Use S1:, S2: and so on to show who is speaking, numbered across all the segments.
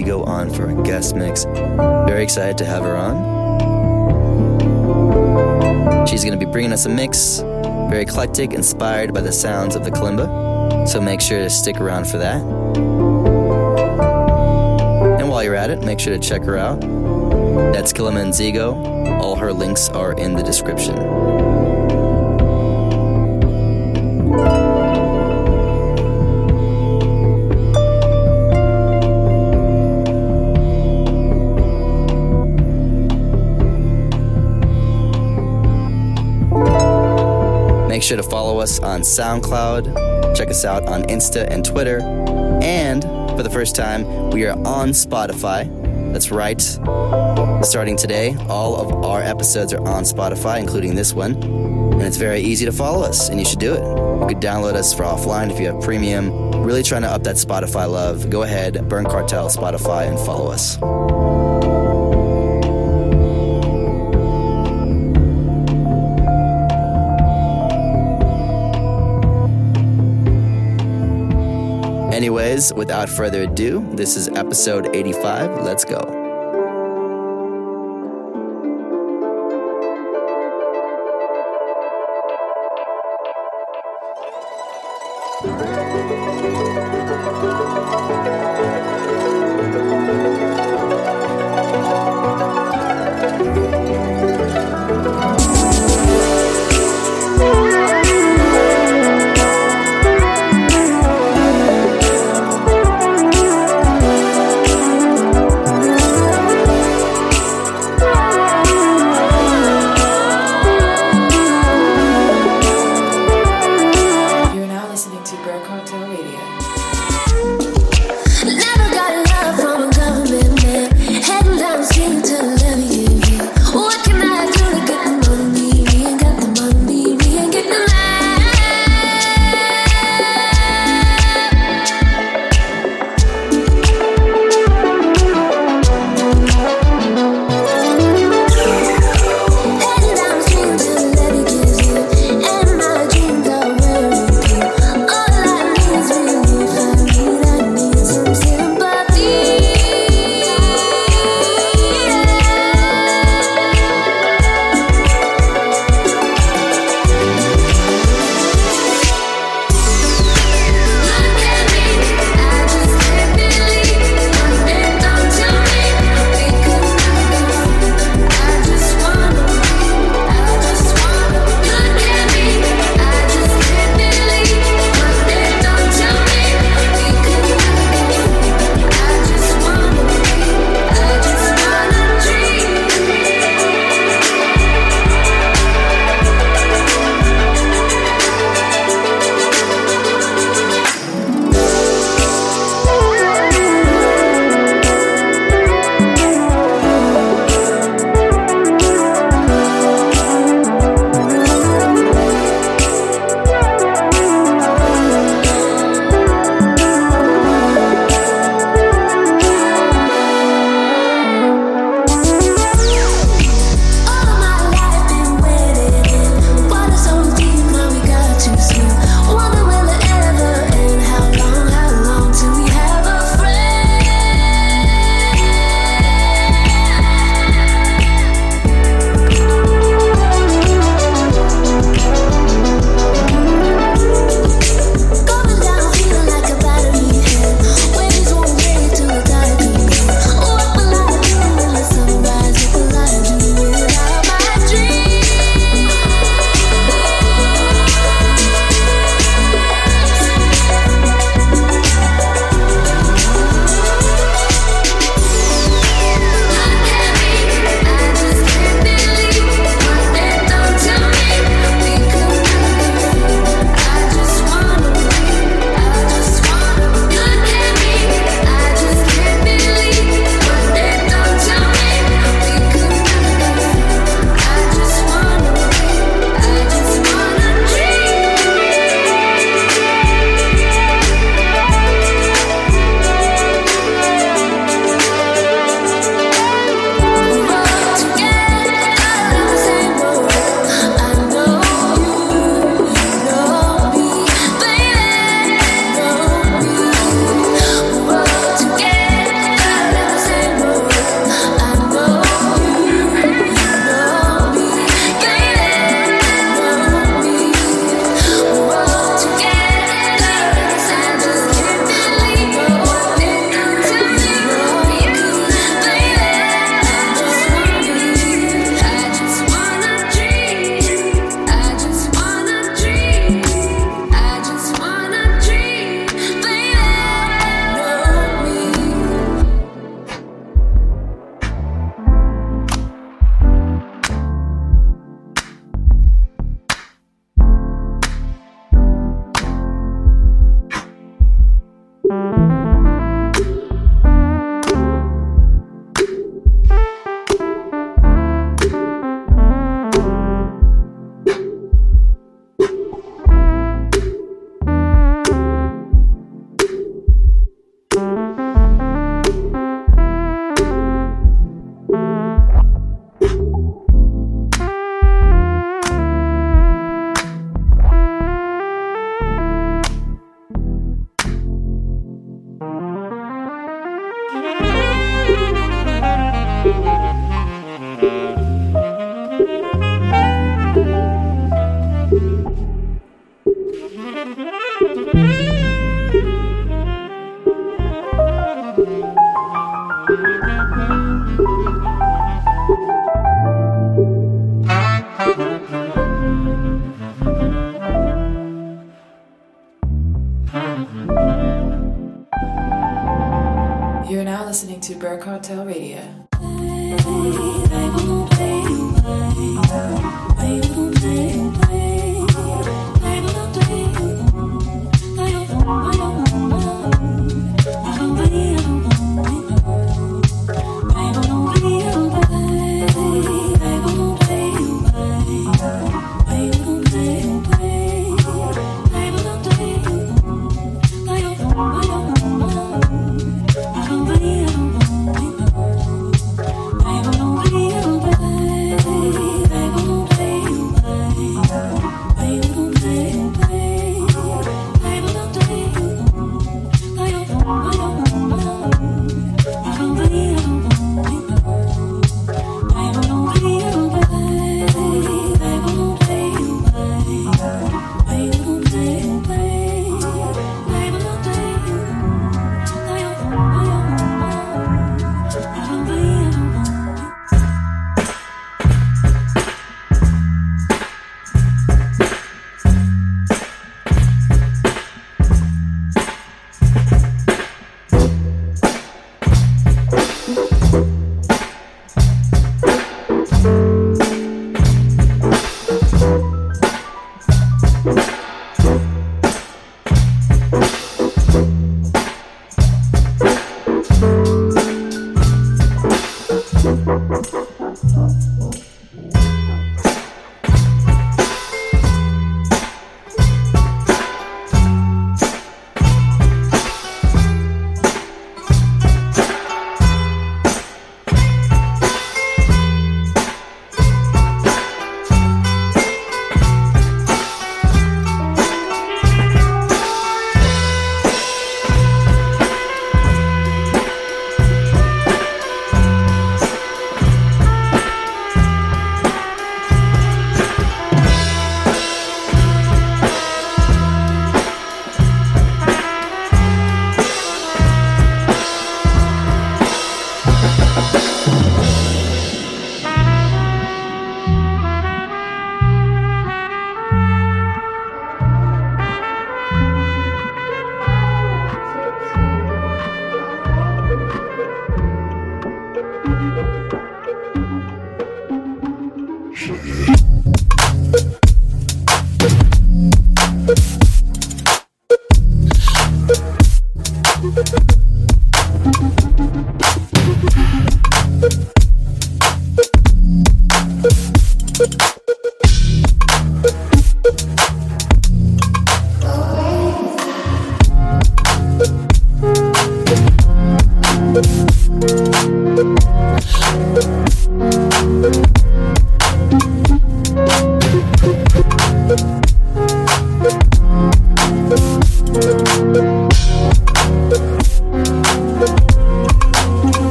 S1: Kilimanzigo on for a guest mix. Very excited to have her on. She's going to be bringing us a mix, very eclectic, inspired by the sounds of the kalimba. So make sure to stick around for that. And while you're at it, make sure to check her out. That's Kilimanzigo. All her links are in the description. Us on SoundCloud. Check us out on Insta and Twitter. And for the first time, we are on Spotify. That's right. Starting today, all of our episodes are on Spotify, including this one. And it's very easy to follow us, and you should do it. You could download us for offline if you have premium. Really trying to up that Spotify love. Go ahead, Burn Cartel Spotify, and follow us. Anyways, without further ado, this is episode 85. Let's go.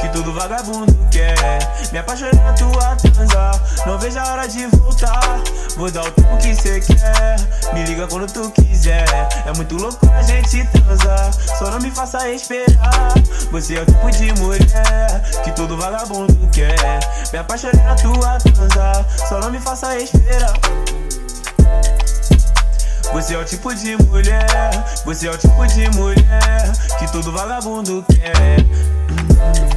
S2: Que
S3: todo vagabundo quer. Me apaixonei na tua transa, não vejo a hora de voltar. Vou dar o tempo que cê quer, me liga quando tu quiser. É muito louco a gente transar, só não me faça esperar. Você é o tipo de mulher que todo vagabundo quer. Me apaixonei na tua transa, só não me faça esperar. Você é o tipo de mulher, você é o tipo de mulher que todo vagabundo quer. Yeah.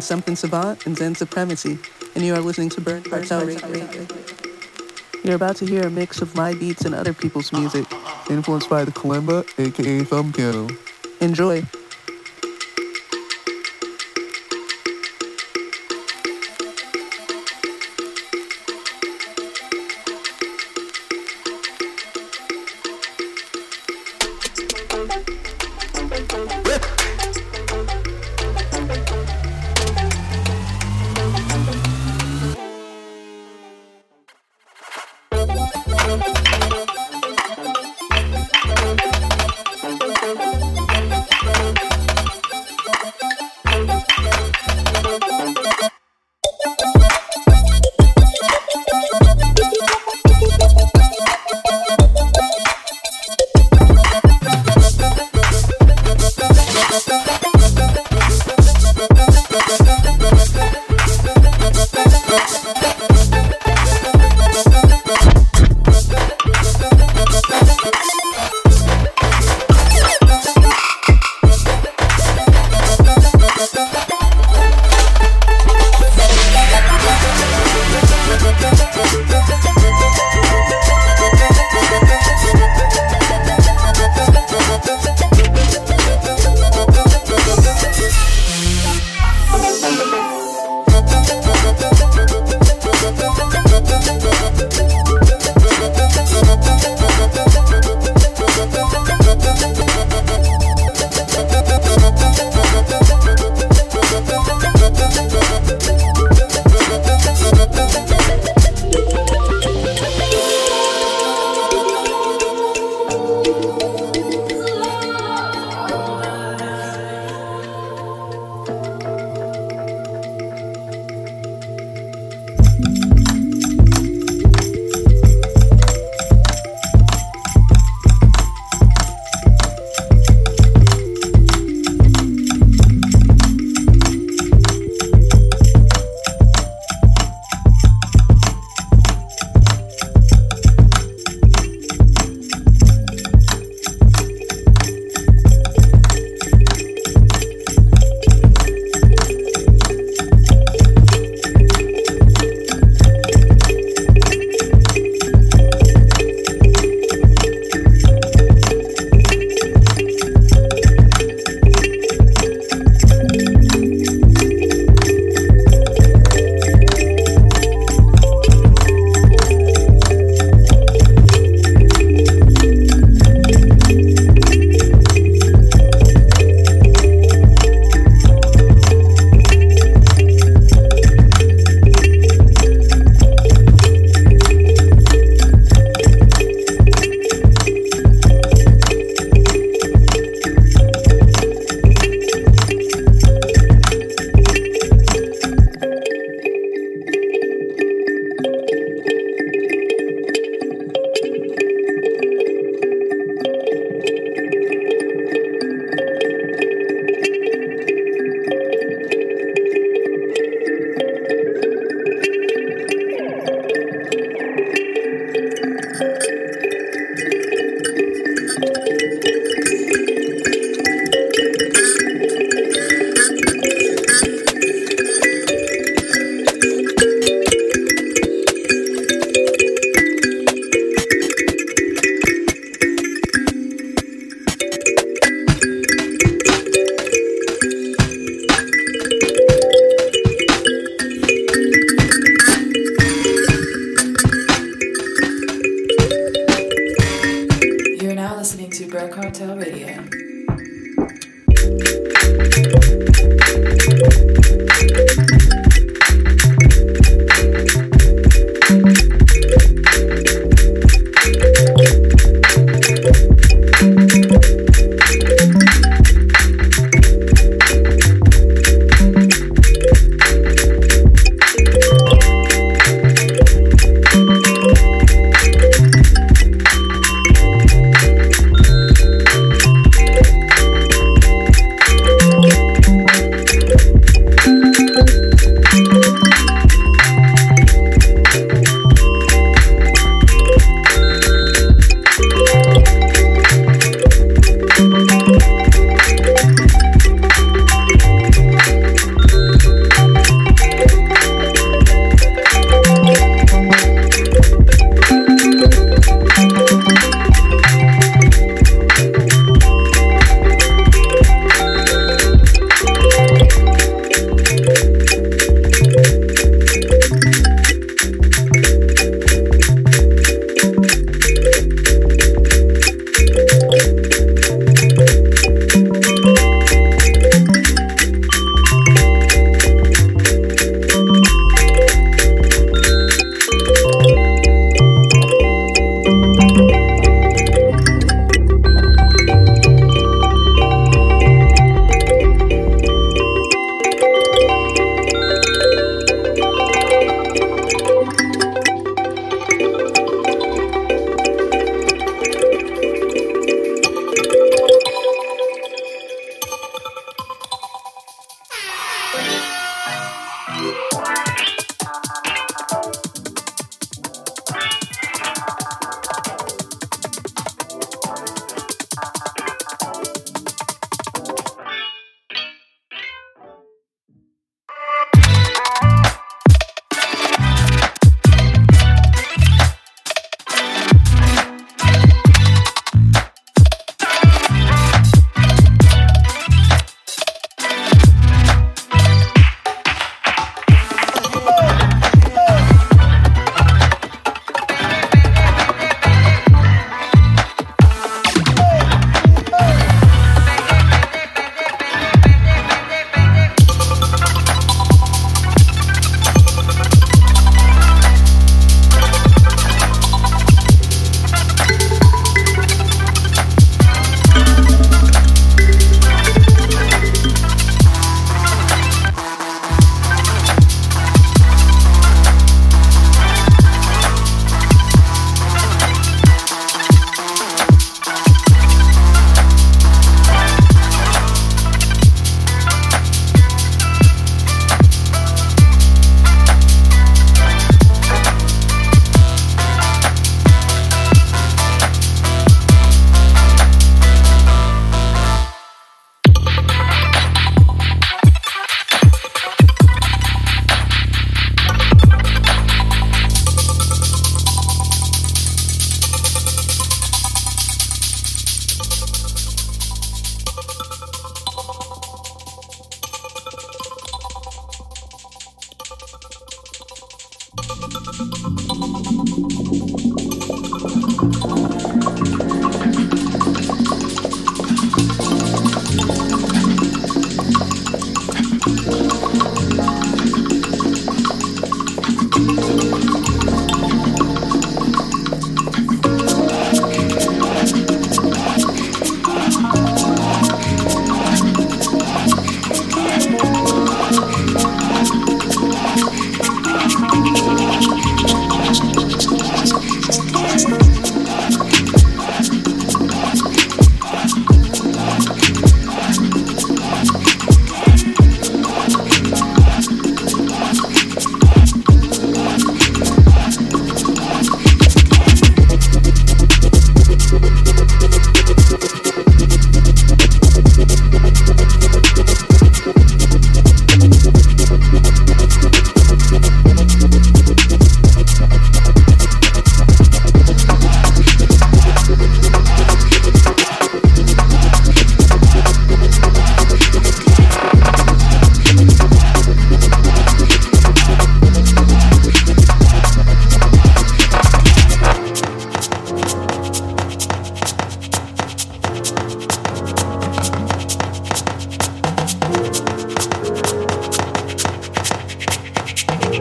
S4: Something Savant and Zen Supremacy, and you are listening to Burn Radio. You're about to hear a mix of my beats and other people's music, influenced by the kalimba, aka thumb piano. Enjoy.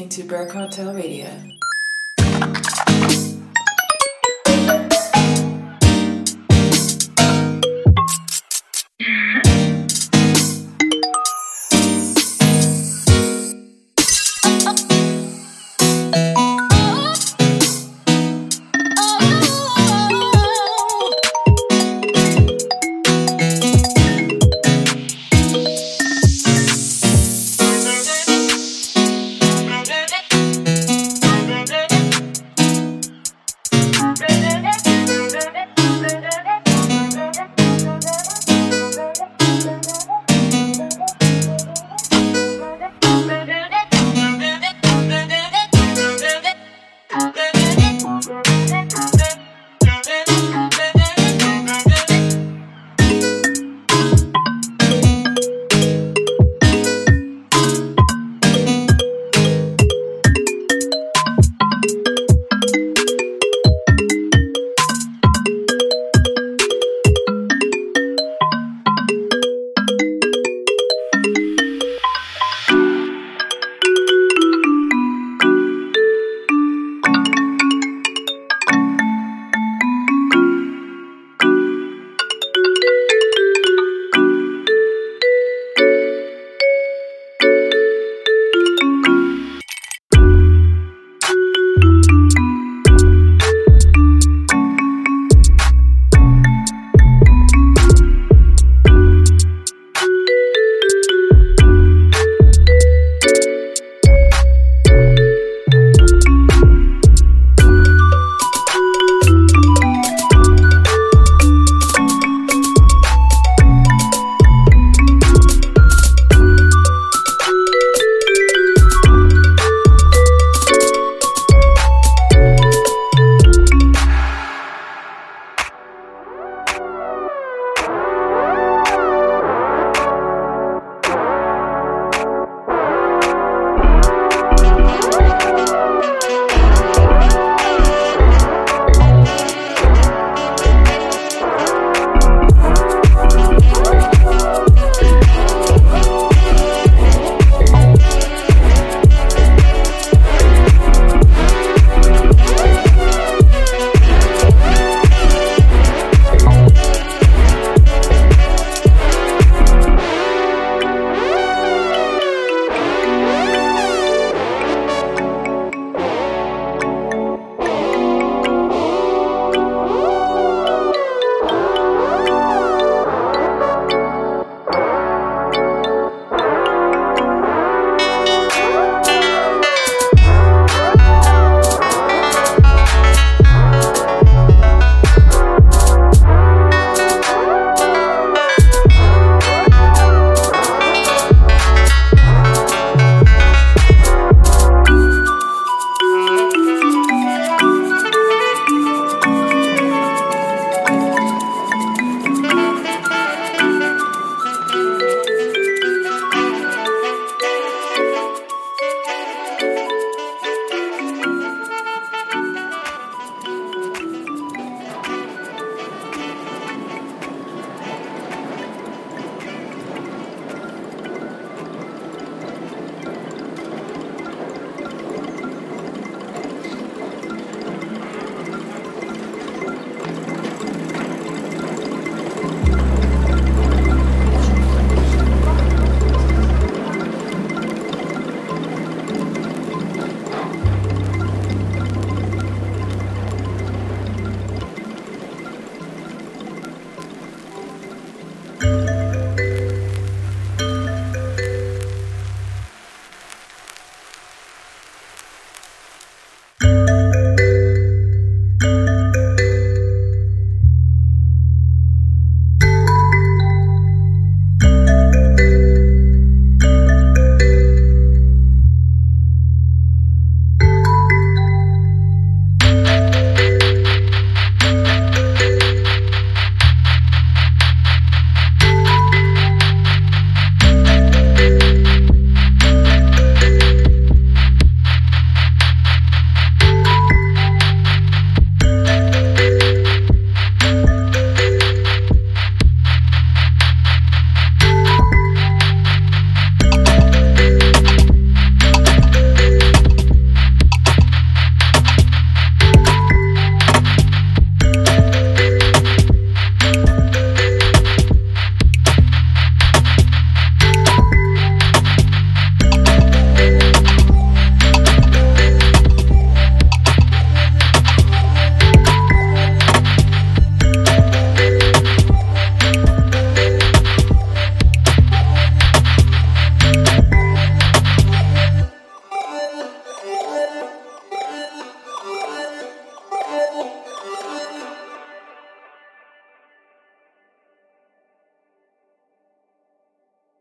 S5: listening to Bear Cartel Radio.